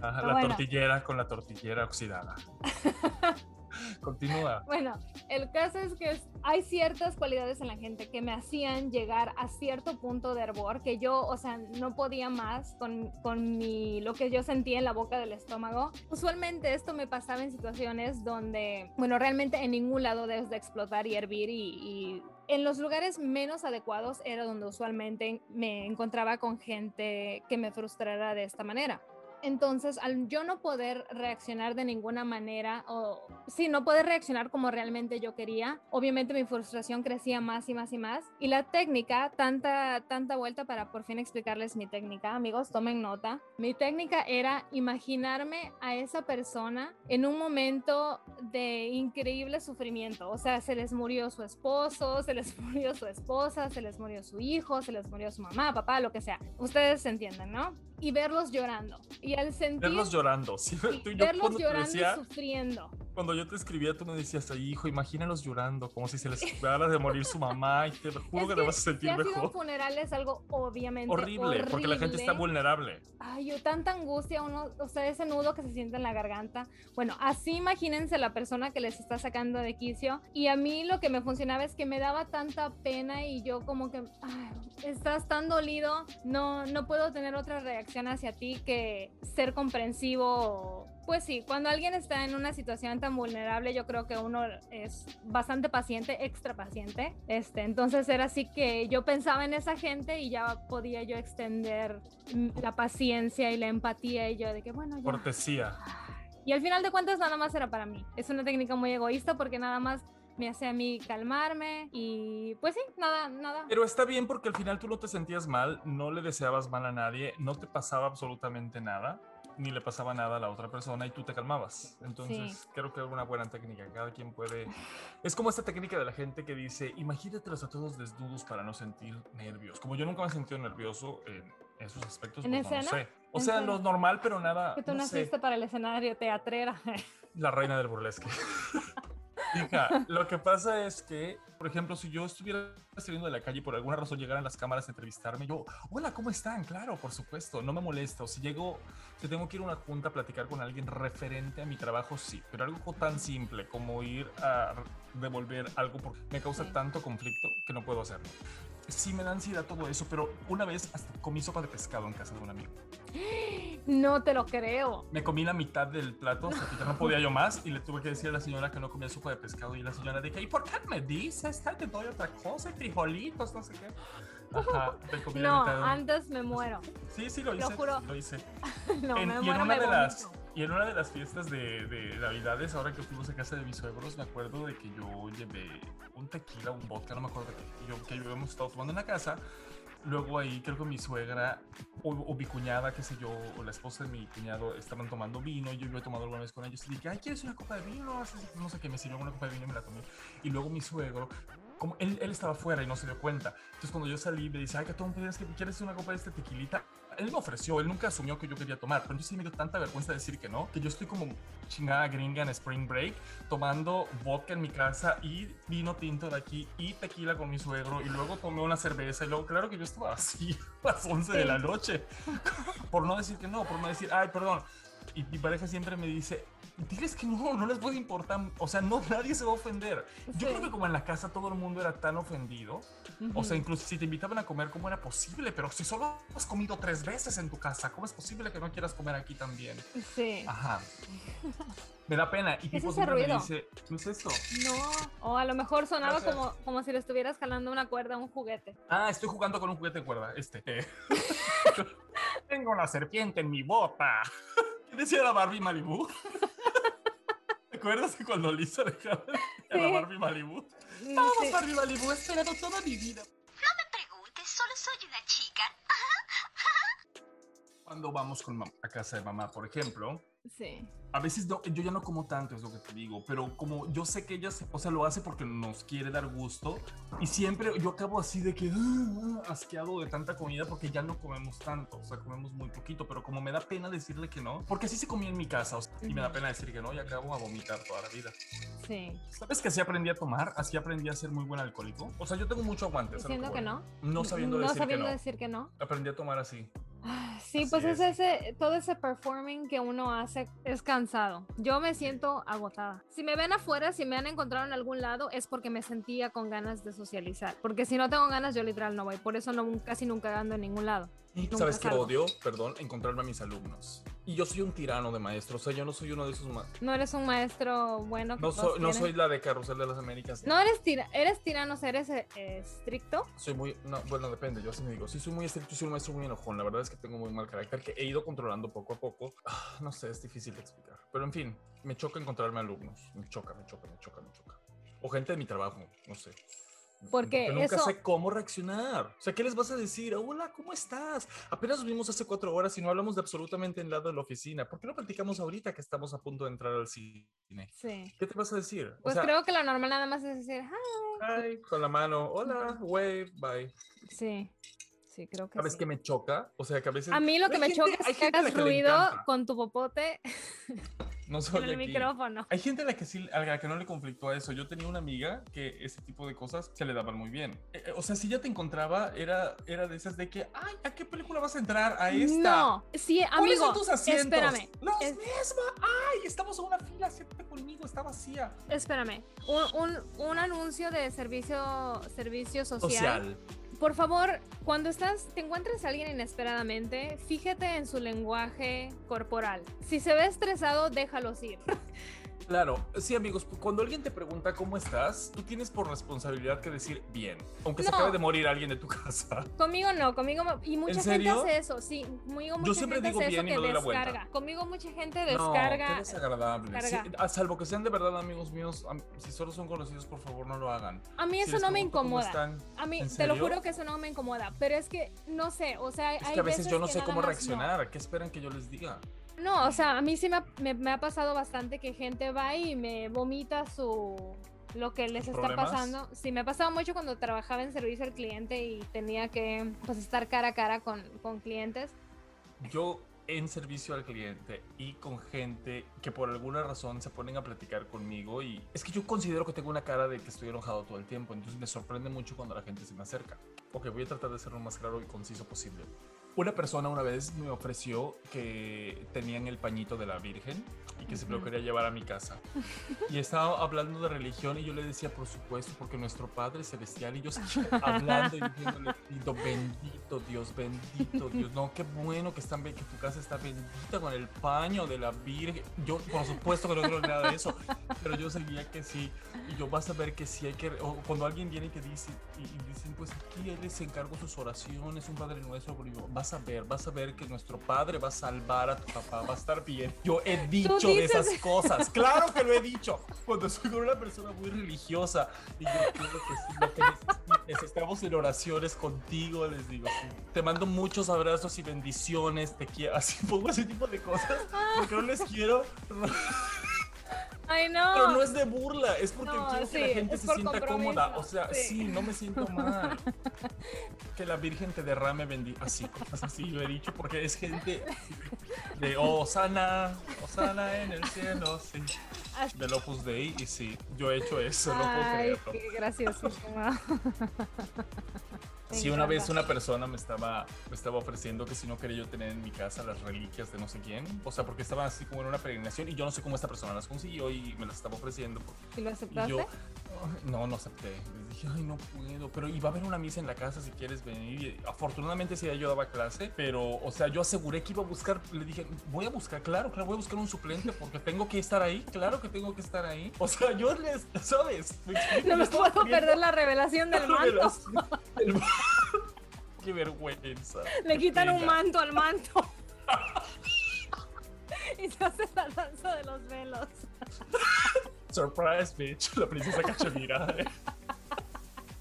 S2: Ajá,
S3: Pero
S2: la
S3: bueno.
S2: tortillera con la tortillera oxidada. Continúa.
S3: Bueno, el caso es que hay ciertas cualidades en la gente que me hacían llegar a cierto punto de hervor que yo, o sea, no podía más con, con mi, lo que yo sentía en la boca del estómago. Usualmente esto me pasaba en situaciones donde, bueno, realmente en ningún lado debes de explotar y hervir y, y en los lugares menos adecuados era donde usualmente me encontraba con gente que me frustrara de esta manera. Entonces, al yo no poder reaccionar de ninguna manera, o sí, no poder reaccionar como realmente yo quería, obviamente mi frustración crecía más y más y más. Y la técnica, tanta, tanta vuelta para por fin explicarles mi técnica, amigos, tomen nota. Mi técnica era imaginarme a esa persona en un momento de increíble sufrimiento. O sea, se les murió su esposo, se les murió su esposa, se les murió su hijo, se les murió su mamá, papá, lo que sea. Ustedes entienden, ¿no? Y verlos llorando. Al sentir...
S2: Verlos llorando. Sí,
S3: y
S2: tú- yo
S3: verlos llorando y sufriendo.
S2: Cuando yo te escribía, tú me decías, "Ay, hijo, imagínalos llorando, como si se les acabara de morir su mamá, y te juro
S3: Es
S2: que te vas a sentir
S3: ha sido un
S2: mejor.
S3: funeral es algo obviamente
S2: Horrible, porque la gente está vulnerable.
S3: Ay, yo tanta angustia, uno, o sea, ese nudo que se siente en la garganta. Bueno, así imagínense la persona que les está sacando de quicio. Y a mí lo que me funcionaba es que me daba tanta pena y yo como que, ay, estás tan dolido, no, no puedo tener otra reacción hacia ti que ser comprensivo. Pues sí, cuando alguien está en una situación tan vulnerable, yo creo que uno es bastante paciente, extra paciente. Este, entonces era así que yo pensaba en esa gente y ya podía yo extender la paciencia y la empatía y yo de que bueno, ya.
S2: Cortesía.
S3: Y al final de cuentas nada más era para mí. Es una técnica muy egoísta porque nada más me hace a mí calmarme y pues sí, nada, nada.
S2: Pero está bien porque al final tú no te sentías mal, no le deseabas mal a nadie, no te pasaba absolutamente nada, ni le pasaba nada a la otra persona y tú te calmabas. Entonces
S3: Sí.
S2: creo que es una buena técnica. Cada quien puede... Es como esta técnica de la gente que dice, imagínatelos a todos desnudos para no sentir nervios. Como yo nunca me he sentido nervioso en esos aspectos,
S3: ¿En
S2: pues no
S3: escena?
S2: sé. O
S3: ¿En
S2: sea, lo normal, pero nada...
S3: Que tú
S2: no sé.
S3: naciste para el escenario teatrera.
S2: La reina del burlesque. Hija, lo que pasa es que, por ejemplo, si yo estuviera saliendo de la calle y por alguna razón llegaran las cámaras a entrevistarme, yo, hola, ¿cómo están? Claro, por supuesto, no me molesta. O si llego, si tengo que ir a una junta a platicar con alguien referente a mi trabajo, sí. Pero algo tan simple como ir a devolver algo porque me causa
S3: Sí.
S2: tanto conflicto que no puedo hacerlo. Sí me da ansiedad todo eso, pero una vez hasta comí sopa de pescado en casa de un amigo.
S3: No te lo creo.
S2: Me comí la mitad del plato, o sea, que ya no podía yo más, y le tuve que decir a la señora que no comía sopa de pescado. Y la señora dije, ¿y por qué me dices? Te doy otra cosa, frijolitos, no sé qué. Ajá, me comí la
S3: No,
S2: mitad.
S3: antes me muero.
S2: Sí, sí, lo
S3: lo
S2: hice.
S3: juro.
S2: Lo hice.
S3: No,
S2: En-
S3: me
S2: y, en
S3: muero,
S2: una
S3: me
S2: de las, y en una de las fiestas de, de Navidades, ahora que fuimos a casa de mis suegros, me acuerdo de que yo llevé un tequila, un vodka, no me acuerdo de qué, yo, que habíamos estado tomando en la casa. Luego ahí creo que mi suegra o, mi cuñada, qué sé yo, o la esposa de mi cuñado estaban tomando vino. Yo, yo he tomado alguna vez con ellos y dije, ay, ¿quieres una copa de vino? No sé qué, me sirvió una copa de vino y me la tomé. Y luego mi suegro, como él, él estaba afuera y no se dio cuenta. Entonces cuando yo salí me dice, ay, que tú ¿quieres, que quieres una copa de este tequilita? Él me ofreció, él nunca asumió que yo quería tomar, pero yo sí me dio tanta vergüenza decir que no, que yo estoy como chingada gringa en Spring Break, tomando vodka en mi casa y vino tinto de aquí y tequila con mi suegro y luego tomé una cerveza y luego claro que yo estaba así a las 11 de la noche, por no decir que no, por no decir, ay, perdón. Y mi pareja siempre me dice, diles que no, no les puede importar, o sea, no, nadie se va a ofender. Yo
S3: Sí.
S2: creo que como en la casa todo el mundo era tan ofendido, o sea, incluso si te invitaban a comer, ¿cómo era posible? Pero si solo has comido tres veces en tu casa, ¿cómo es posible que no quieras comer aquí también?
S3: Sí.
S2: Ajá. Me da pena. Y
S3: ¿Qué es
S2: Pipo
S3: ese
S2: siempre me
S3: ruido?
S2: dice, ¿qué es esto?
S3: No. O a lo mejor sonaba
S2: Gracias.
S3: como, como si le estuvieras jalando una cuerda a un juguete.
S2: Ah, estoy jugando con un juguete de cuerda, este. Eh. Tengo una serpiente en mi bota. ¿Qué decía la Barbie Malibu? ¿Te acuerdas de cuando Lisa dejaba a la. Barbie Malibu? Vamos,
S3: sí.
S2: Barbie Malibu, he esperado toda mi vida.
S6: me preguntes, solo soy una chica.
S2: Cuando vamos con a casa de mamá, por ejemplo,
S3: Sí.
S2: a veces no- yo ya no como tanto, es lo que te digo, pero como yo sé que ella, o sea, lo hace porque nos quiere dar gusto y siempre yo acabo así de que ah, asqueado de tanta comida porque ya no comemos tanto, o sea, comemos muy poquito, pero como me da pena decirle que no, porque así se comía en mi casa o sea, y me da pena decir que no y acabo a vomitar toda la vida.
S3: Sí.
S2: ¿Sabes que así aprendí a tomar? Así aprendí a ser muy buen alcoholico. O sea, yo tengo mucho aguante.
S3: Diciendo que
S2: voy.
S3: no.
S2: No sabiendo
S3: no
S2: decir
S3: sabiendo
S2: que no.
S3: decir que no.
S2: Aprendí a tomar así.
S3: Ah, Sí, pues es
S2: es.
S3: ese, todo ese performing que uno hace es cansado. Yo me siento agotada. Si me ven afuera, si me han encontrado en algún lado, es porque me sentía con ganas de socializar. Porque si no tengo ganas, yo literal no voy. Por eso no, casi nunca ando en ningún lado. Nunca
S2: ¿Sabes qué odio? Perdón, encontrarme a mis alumnos. Y yo soy un tirano de maestro, o sea, yo no soy uno de esos ma-
S3: No eres un maestro bueno. que
S2: No, soy, no soy la de Carrusel de las Américas.
S3: No eres, tira eres tirano, o sea, eres eh, estricto.
S2: Soy muy, no, bueno, depende, yo así me digo, sí soy muy estricto, soy un maestro muy enojón, la verdad es que tengo muy mal carácter que he ido controlando poco a poco, Ah, no sé, es difícil de explicar, pero en fin, me choca encontrarme alumnos, me choca, me choca, me choca, me choca, o gente de mi trabajo, no sé.
S3: Porque
S2: nunca
S3: eso-
S2: sé cómo reaccionar. O sea, ¿qué les vas a decir? Hola, ¿cómo estás? Apenas nos vimos hace cuatro horas y no hablamos de absolutamente nada de la oficina. ¿Por qué no platicamos ahorita que estamos a punto de entrar al cine?
S3: Sí.
S2: ¿Qué te vas a decir? O
S3: Pues
S2: sea,
S3: creo que lo normal nada más es decir, "Ah".
S2: hi, con la mano, hola, wave, bye.
S3: Sí. Sí, creo que
S2: ¿Sabes
S3: sí.
S2: qué me choca? O sea, que a veces...
S3: A mí lo que me
S2: gente-
S3: choca es que hagas ruido con tu popote
S2: No
S3: en el
S2: aquí.
S3: micrófono.
S2: Hay gente a la que sí, a la que no le conflictó a eso. Yo tenía una amiga que ese tipo de cosas se le daban muy bien. Eh, eh, o sea, si ya te encontraba, era, era de esas de que, ay, ¿a qué película vas a entrar? A esta.
S3: No, sí,
S2: ¿Cuáles
S3: amigo.
S2: son tus asientos?
S3: Espérame,
S2: Los
S3: es-
S2: mismos. Ay, estamos en una fila, siéntate conmigo, está vacía.
S3: espérame. Un, un, un anuncio de servicio, servicio social.
S2: Social.
S3: Por favor, cuando estás, te encuentres a alguien inesperadamente, fíjate en su lenguaje corporal. Si se ve estresado, déjalos ir.
S2: Claro, sí amigos, cuando alguien te pregunta cómo estás, tú tienes por responsabilidad que decir bien, aunque se
S3: No.
S2: acabe de morir alguien de tu casa.
S3: Conmigo no, conmigo y mucha gente hace eso, sí, conmigo mucha
S2: Yo siempre
S3: gente
S2: digo
S3: hace
S2: bien
S3: eso
S2: y me doy la vuelta.
S3: descarga. Conmigo mucha gente
S2: No,
S3: descarga.
S2: qué desagradable. Sí, a salvo que sean de verdad amigos míos, si solo son conocidos, por favor no lo hagan.
S3: a mí
S2: Si
S3: eso
S2: les
S3: no me incomoda.
S2: están,
S3: A mí,
S2: ¿En
S3: te lo juro que eso no me incomoda, pero es que no sé, o sea,
S2: Es
S3: hay
S2: que a veces yo no sé cómo
S3: más no.
S2: reaccionar. ¿Qué esperan que yo les diga?
S3: No, o sea, a mí sí me ha, me- me ha pasado bastante que gente va y me vomita su lo que les
S2: ¿Sus
S3: está pasando. Sí, me ha pasado mucho cuando trabajaba en servicio al cliente y tenía que pues estar cara a cara con, con clientes.
S2: Yo en servicio al cliente y con gente que por alguna razón se ponen a platicar conmigo y es que yo considero que tengo una cara de que estoy enojado todo el tiempo, entonces me sorprende mucho cuando la gente se me acerca. Ok, voy a tratar de ser lo más claro y conciso posible. Una persona una vez me ofreció que tenían el pañito de la Virgen y que se me lo quería llevar a mi casa. Y estaba hablando de religión y yo le decía, por supuesto, porque nuestro Padre Celestial y yo hablando y diciéndole, bendito, Dios, bendito Dios. No, qué bueno que, están, que tu casa está bendita con el paño de la Virgen. Yo, por supuesto que no creo nada de eso, pero yo seguía que sí. Y yo vas a ver que sí hay que... O cuando alguien viene y te dice, y, y dicen, pues aquí él les encargo sus oraciones, un Padre Nuestro, pero yo, vas a ver, vas a ver que nuestro Padre va a salvar a tu papá, va a estar bien. Yo he dicho de esas cosas, claro que lo he dicho, cuando soy una persona muy religiosa. Y yo quiero que sí, estamos en oraciones contigo, les digo, sí. Te mando muchos abrazos y bendiciones, te quiero, así pongo ese tipo de cosas, porque no les quiero,
S3: Ay, no.
S2: pero no es de burla, es porque
S3: No,
S2: quiero que la gente se sienta
S3: compromiso,
S2: cómoda. O sea, sí.
S3: sí.
S2: no me siento mal. que la Virgen te derrame bendi así, cosas así, lo he dicho, porque es gente de Osana, Osana en el cielo, sí. Del Opus Dei, y sí, yo he hecho eso, no puedo
S3: Ay,
S2: creerlo.
S3: qué graciosísima.
S2: Sí, una vez una persona me estaba, me estaba ofreciendo que si no quería yo tener en mi casa las reliquias de no sé quién, o sea, porque estaban así como en una peregrinación y yo no sé cómo esta persona las consiguió y me las estaba ofreciendo.
S3: ¿Y lo
S2: Y
S3: aceptaste?
S2: yo, "Ay, no, no acepté. Les dije, ay, no puedo. Pero iba a haber una misa en la casa si quieres venir. Y afortunadamente sí, yo daba clase. Pero, o sea, yo aseguré que iba a buscar. Le dije, voy a buscar, claro, claro, voy a buscar un suplente porque tengo que estar ahí. Claro que tengo que estar ahí. O sea, yo les, ¿sabes? ¿Me explico?
S3: no me puedo perder la revelación del
S2: la
S3: manto.
S2: del Qué vergüenza.
S3: Le quitan un manto al manto. y se hace la danza de los velos.
S2: Surprise, bitch. La princesa Cachemira.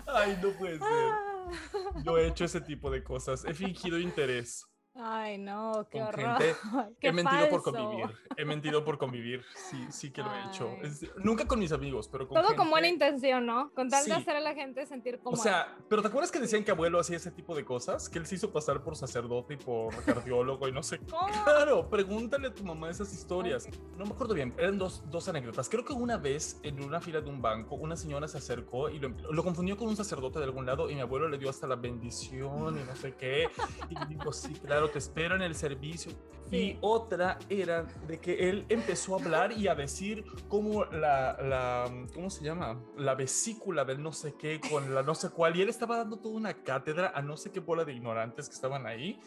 S2: Ay, no puede ser. Yo he hecho ese tipo de cosas. He fingido interés.
S3: Ay, no, qué horror.
S2: gente,
S3: Qué
S2: he mentido por
S3: falso.
S2: convivir. He mentido por convivir. Sí, sí que lo he hecho.
S3: Ay.
S2: Es- nunca con mis amigos, pero con
S3: Todo
S2: gente.
S3: con buena intención, ¿no? Con tal de
S2: Sí.
S3: hacer a la gente sentir
S2: O
S3: cómoda.
S2: sea, pero ¿te acuerdas que decían que abuelo hacía ese tipo de cosas? Que él se hizo pasar por sacerdote y por cardiólogo y no sé.
S3: ¿Cómo?
S2: Claro, pregúntale a tu mamá esas historias.
S3: Ok.
S2: No me acuerdo bien, eran dos, dos anécdotas. Creo que una vez en una fila de un banco, una señora se acercó y lo, lo confundió con un sacerdote de algún lado y mi abuelo le dio hasta la bendición y no sé qué. Y digo, sí, claro. Claro, te espero en el servicio.
S3: Sí.
S2: Y otra era de que él empezó a hablar y a decir cómo la, la, ¿cómo se llama? La vesícula del no sé qué con la no sé cuál. Y él estaba dando toda una cátedra a no sé qué bola de ignorantes que estaban ahí.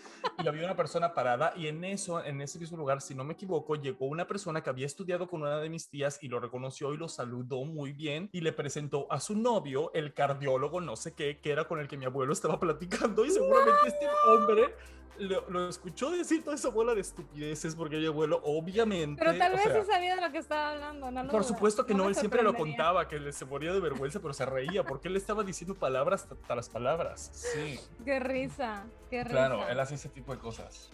S2: Y había una persona parada y en eso, en ese mismo lugar, si no me equivoco, llegó una persona que había estudiado con una de mis tías y lo reconoció y lo saludó muy bien y le presentó a su novio, el cardiólogo no sé qué, que era con el que mi abuelo estaba platicando y seguramente este hombre lo, lo escuchó decir toda esa bola de estupideces porque mi abuelo obviamente...
S3: Pero tal vez
S2: sea,
S3: sí sabía de lo que estaba hablando, no lo
S2: por
S3: dudo.
S2: supuesto que no,
S3: me
S2: él siempre lo contaba, que se moría de vergüenza, pero se reía porque él estaba diciendo palabras hasta las palabras. Sí,
S3: Qué risa, qué risa.
S2: claro, él hace ese tipo de cosas.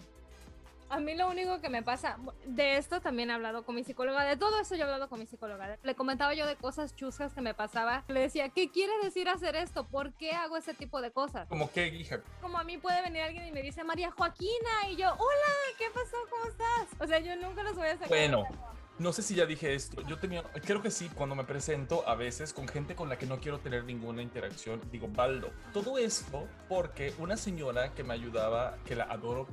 S3: A mí lo único que me pasa, de esto también he hablado con mi psicóloga, de todo eso yo he hablado con mi psicóloga. Le comentaba yo de cosas chuscas que me pasaba. Le decía, ¿qué quiere decir hacer esto? ¿Por qué hago ese tipo de cosas?
S2: Como que, hija,
S3: Como a mí puede venir alguien y me dice María Joaquina y yo, hola, ¿qué pasó? ¿Cómo estás? O sea, yo nunca los voy a sacar.
S2: Bueno. No sé si ya dije esto. Yo tenía, creo que sí, cuando me presento a veces con gente con la que no quiero tener ninguna interacción, digo Baldo. Todo esto porque una señora que me ayudaba, que la adoro,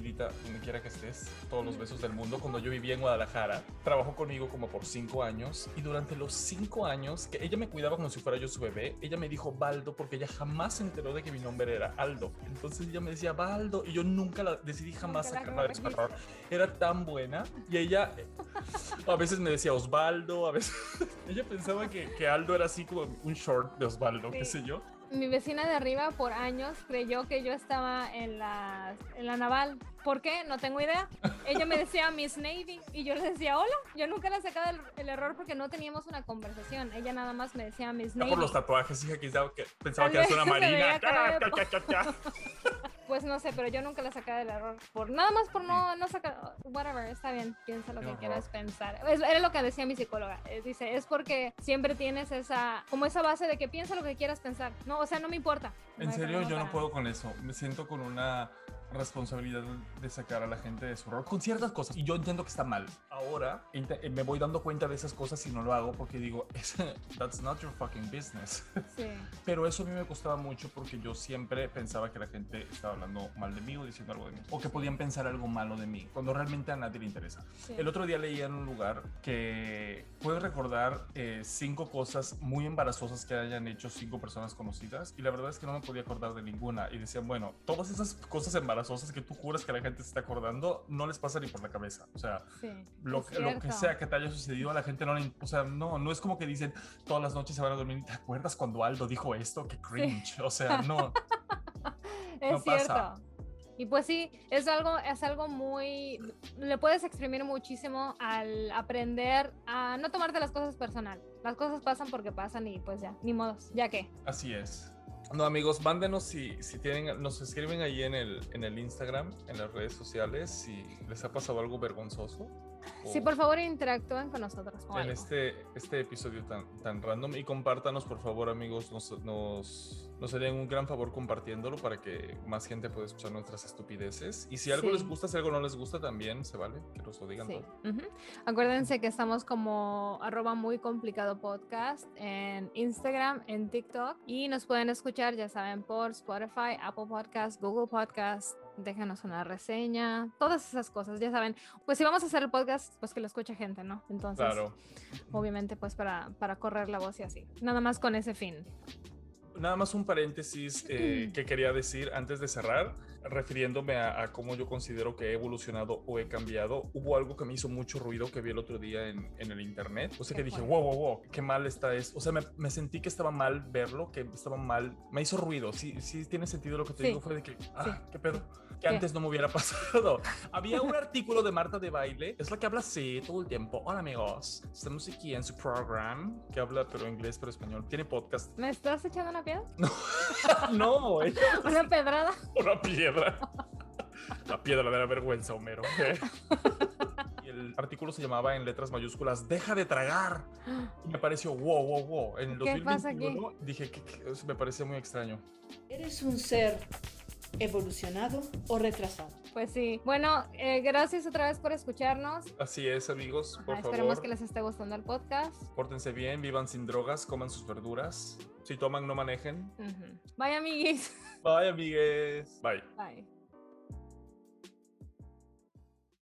S2: Pirita, donde quiera que estés, todos los besos del mundo, cuando yo vivía en Guadalajara, trabajó conmigo como por cinco años y durante los cinco años que ella me cuidaba como si fuera yo su bebé, ella me dijo Baldo porque ella jamás se enteró de que mi nombre era Aldo. Entonces ella me decía Baldo y yo nunca la decidí jamás sacarla de su error. Era tan buena y ella a veces me decía Osvaldo, a veces ella pensaba que, que Aldo era así como un short de Osvaldo, qué
S3: Sí.
S2: sé yo.
S3: Mi vecina de arriba por años creyó que yo estaba en la, en la naval. ¿Por qué? No tengo idea. Ella me decía Miss Navy y yo le decía hola. Yo nunca le sacaba el, el error porque no teníamos una conversación. Ella nada más me decía Miss Navy.
S2: por los tatuajes, hija, que pensaba que, pensaba
S3: Tal
S2: que eras una marina.
S3: Pues no sé, pero yo nunca le sacaba el error. Por, nada más por no, no sacar. Whatever, está bien. Piensa lo que quieras pensar. Es- era lo que decía mi psicóloga. eh, Dice, es porque siempre tienes esa, como esa base de que piensa lo que quieras pensar. No, o sea, no me importa. No
S2: En serio, yo no puedo con eso. Me siento con una responsabilidad de sacar a la gente de su error con ciertas cosas. Y yo entiendo que está mal. Ahora me voy dando cuenta de esas cosas y no lo hago porque digo, that's not your fucking business.
S3: Sí.
S2: Pero eso a mí me costaba mucho porque yo siempre pensaba que la gente estaba hablando mal de mí o diciendo algo de mí. O que podían pensar algo malo de mí, cuando realmente a nadie le interesa.
S3: sí.
S2: El otro día leía en un lugar que puedes recordar eh, cinco cosas muy embarazosas que hayan hecho cinco personas conocidas y la verdad es que no me podía acordar de ninguna y decían, bueno, todas esas cosas embarazosas que tú juras que la gente se está acordando no les pasa ni por la cabeza. O sea,
S3: Sí,
S2: lo, que- lo que sea que te haya sucedido a la gente no le, o sea, no, no es como que dicen todas las noches se van a dormir y te acuerdas cuando Aldo dijo esto, qué cringe. O sea, no.
S3: Es
S2: no
S3: cierto.
S2: pasa.
S3: Y pues sí, es algo, es algo muy, le puedes exprimir muchísimo al aprender a no tomarte las cosas personal. Las cosas pasan porque pasan y pues ya, ni modos, ya que.
S2: Así es. No, amigos, mándenos si, si tienen, nos escriben ahí en el, en el Instagram, en las redes sociales, si les ha pasado algo vergonzoso.
S3: Sí, por favor, interactúen con nosotros.
S2: En
S3: algo.
S2: este, este episodio tan, tan random y compártanos, por favor, amigos. Nos, nos, nos harían un gran favor compartiéndolo para que más gente pueda escuchar nuestras estupideces. Y si algo
S3: Sí.
S2: les gusta, si algo no les gusta, también se vale que nos lo digan
S3: Sí.
S2: todo.
S3: ujú. Acuérdense que estamos como arroba muy complicado podcast en Instagram, en TikTok y nos pueden escuchar, ya saben, por Spotify, Apple Podcast, Google Podcast. Déjanos una reseña, todas esas cosas, ya saben. Pues si vamos a hacer el podcast, pues que lo escuche gente, ¿no? Entonces,
S2: Claro.
S3: obviamente, pues para, para correr la voz y así. Nada más con ese fin.
S2: Nada más un paréntesis eh, que quería decir antes de cerrar, refiriéndome a, a cómo yo considero que he evolucionado o he cambiado. Hubo algo que me hizo mucho ruido que vi el otro día en, en el internet. O sea,
S3: ¿Qué
S2: que dije, wow, wow, wow, qué mal está esto. O sea, me, me sentí que estaba mal verlo, que estaba mal. Me hizo ruido. Sí, sí tiene sentido lo que te
S3: Sí.
S2: digo. Fue de que, ah,
S3: Sí.
S2: qué pedo. Que
S3: ¿Qué?
S2: antes no me hubiera pasado. Había un artículo de Marta de Baile, es la que habla así todo el tiempo. Hola amigos, estamos aquí en su programa, que habla pero inglés, pero español. Tiene podcast.
S3: ¿Me estás echando una piedra?
S2: no, ella
S3: ¿Una pedrada?
S2: una piedra. La piedra de la vergüenza, Homero. Y el artículo se llamaba en letras mayúsculas, deja de tragar. Y me pareció, wow, wow, wow. En el
S3: ¿Qué pasa aquí?
S2: 2021 dije que, que- me parecía muy extraño.
S7: ¿Eres un ser evolucionado o retrasado?
S3: Pues sí. Bueno, eh, gracias otra vez por escucharnos.
S2: Así es, amigos, por
S3: Ah, esperemos
S2: favor.
S3: que les esté gustando el podcast.
S2: Pórtense bien, vivan sin drogas, coman sus verduras. Si toman, no manejen.
S3: Ujú. Bye, amiguis.
S2: Bye, amigues. Bye.
S3: Bye.